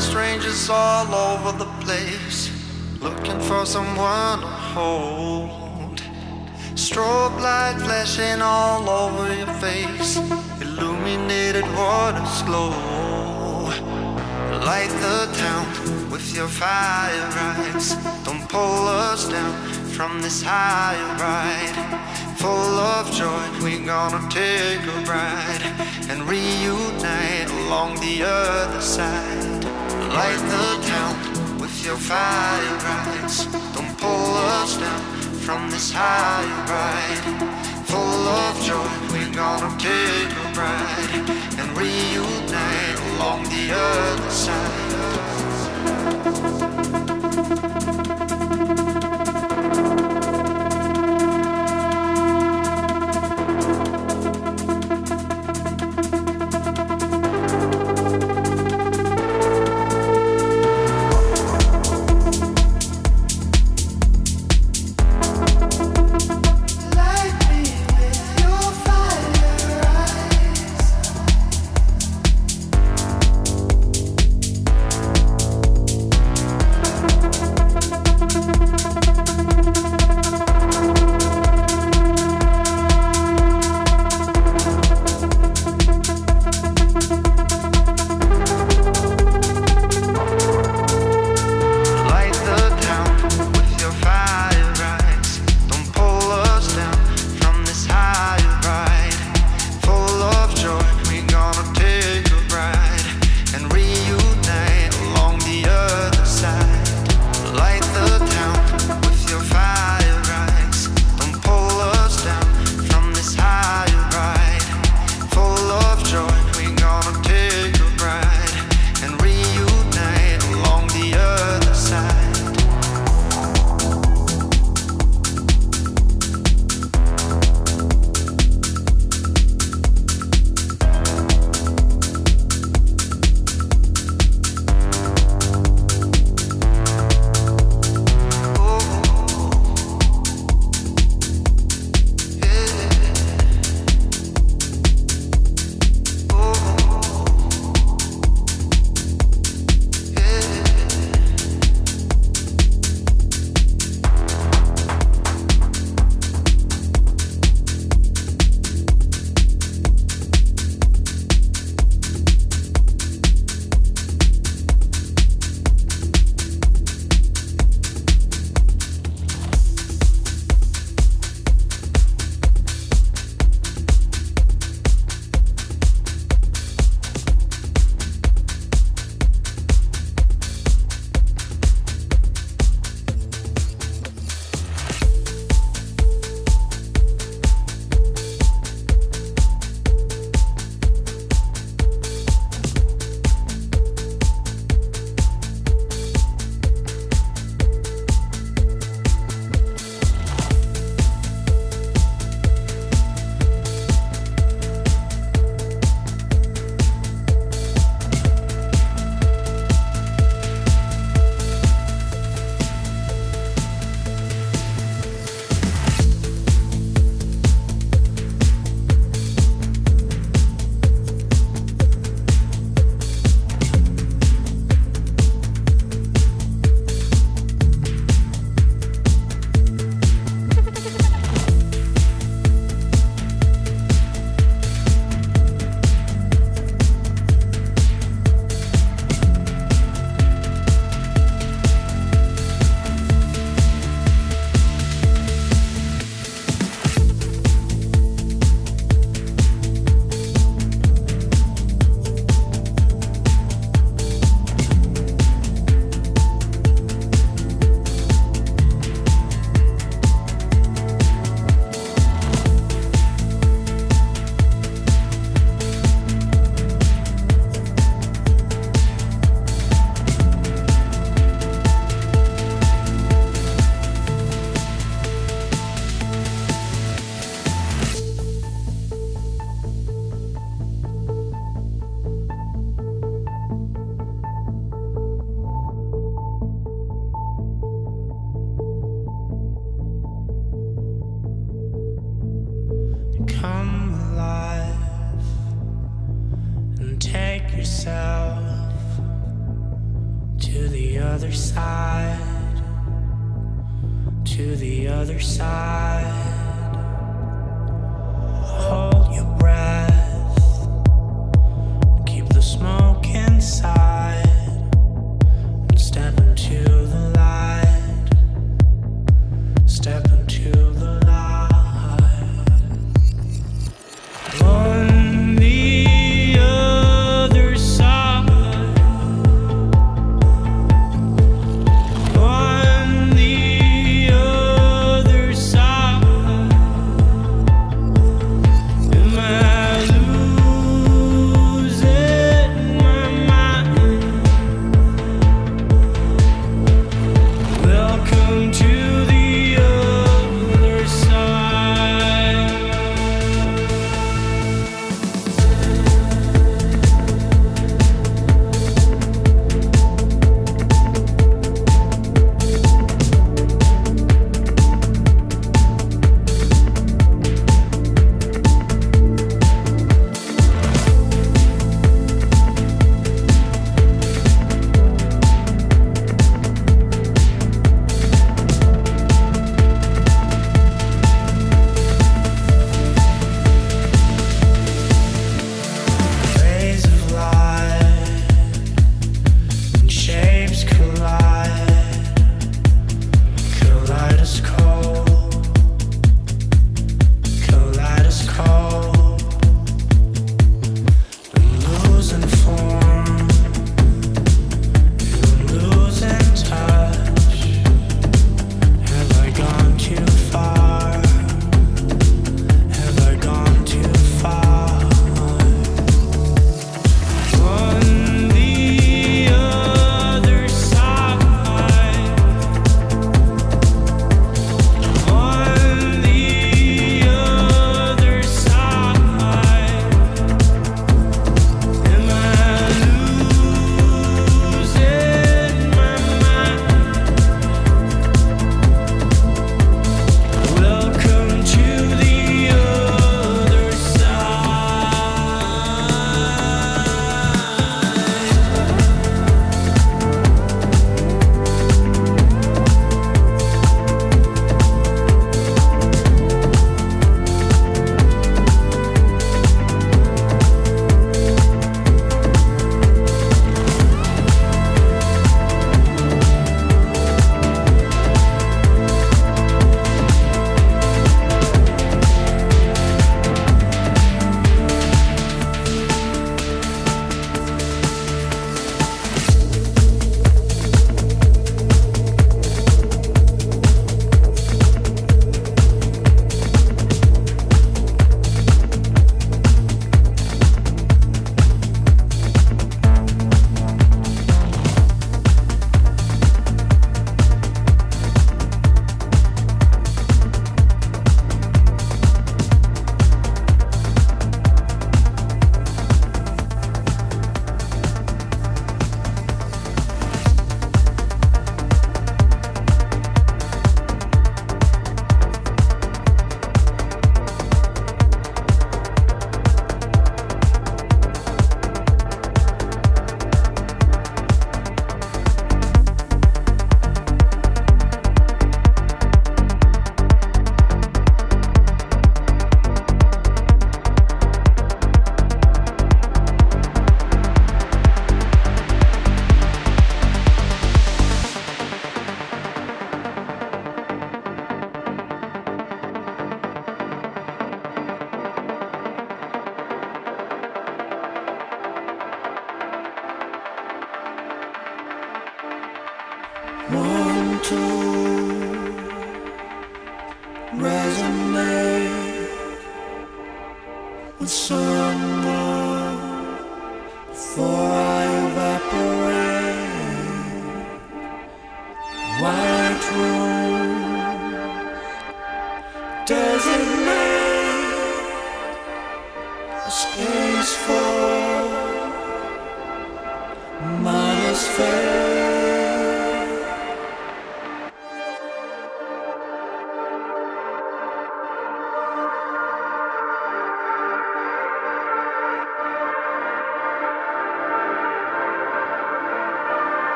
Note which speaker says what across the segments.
Speaker 1: strangers all over the place, looking for someone to hold. Strobe light flashing all over your face, illuminated waters glow. Light the town with your fire eyes. Don't pull us down from this high ride. Full of joy, we're gonna take a ride and reunite along the other side light the town with your fire eyes. Don't pull us down from this high ride. Full of joy, we're gonna take a ride and reunite along the other side.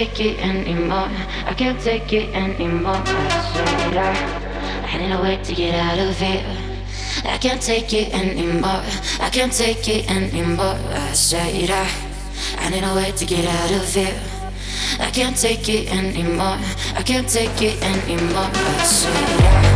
Speaker 1: Take it anymore. I can't take it anymore. I I, I need a way to get out of here. I can't take it anymore. I can't take it anymore. I said I, I need a way to get out of here. I can't take it anymore. I can't take it anymore. I said I.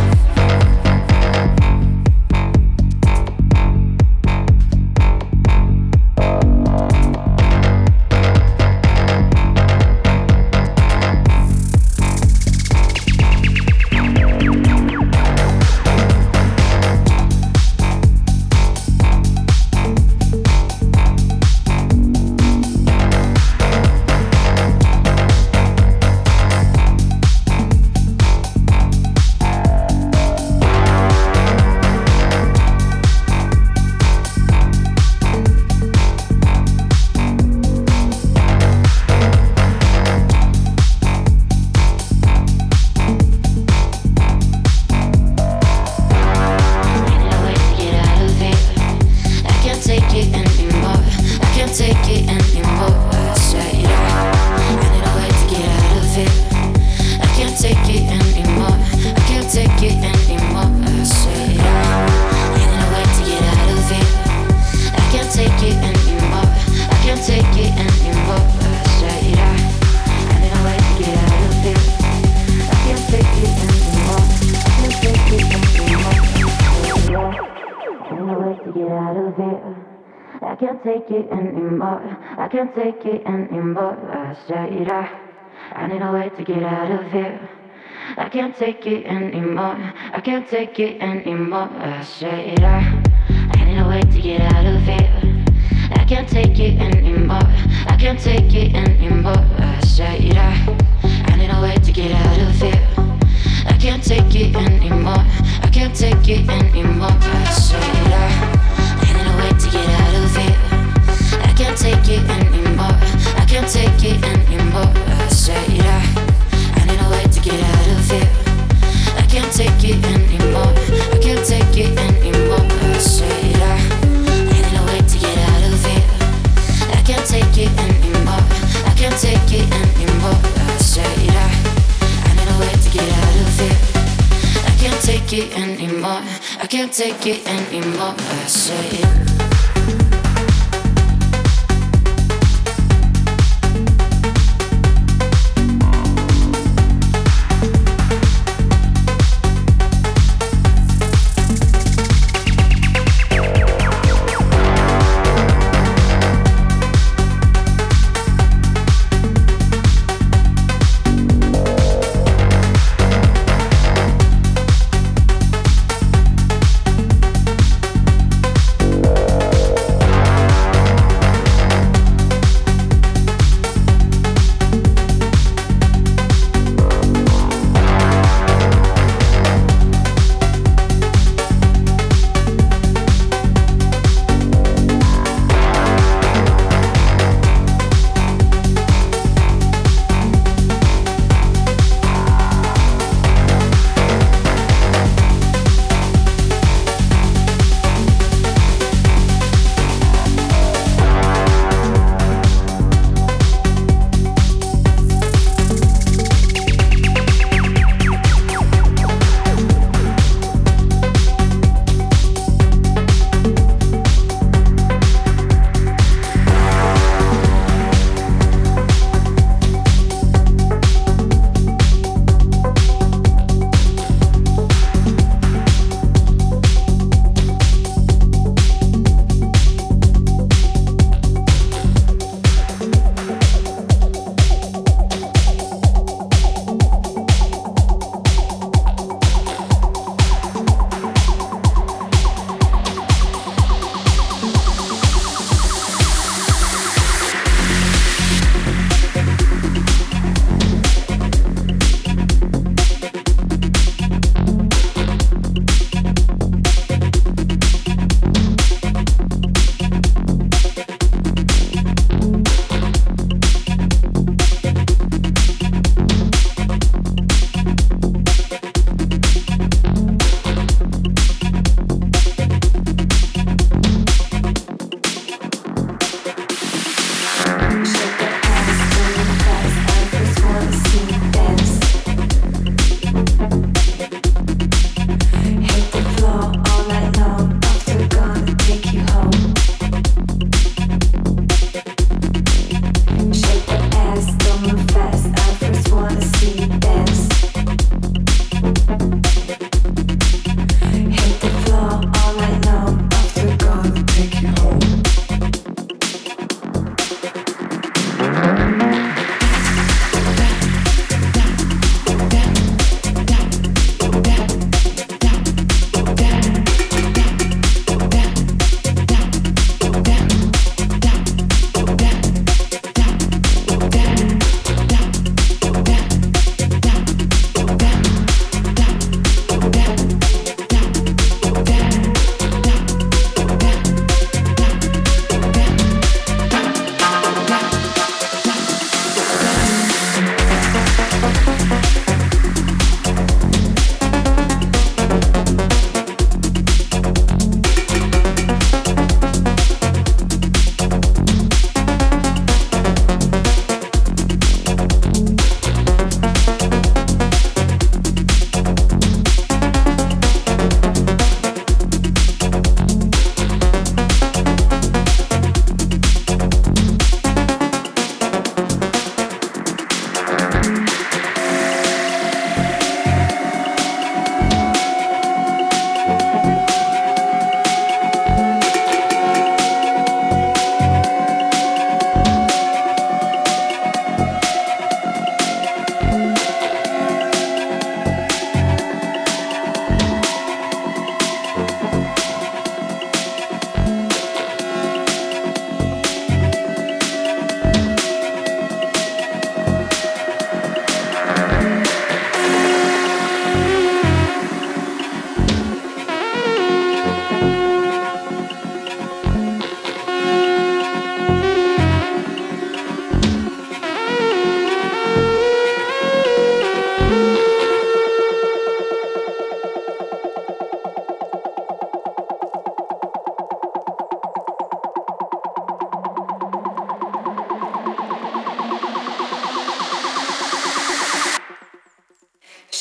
Speaker 1: can't take it anymore. I can't take it anymore. I said I, I need a way to get out of here. I can't take it anymore. I can't take it anymore. I said I, I need a way to get out of here. I can't take it anymore. I can't take it anymore. I said I, I need a way to get out of here. I can't take it anymore. I can't take it anymore. I said I, I can't take it anymore. I can't take it anymore. I can't take it anymore. I can't take it. I need a way to get out of here. I can't take it anymore. I can't take it anymore. I said I, I need a way to get out of here. I can't take it anymore. I can't take it anymore. I.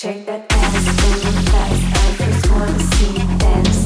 Speaker 1: Shake
Speaker 2: that ass, move fast. I just wanna see you dance.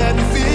Speaker 2: hadn't feel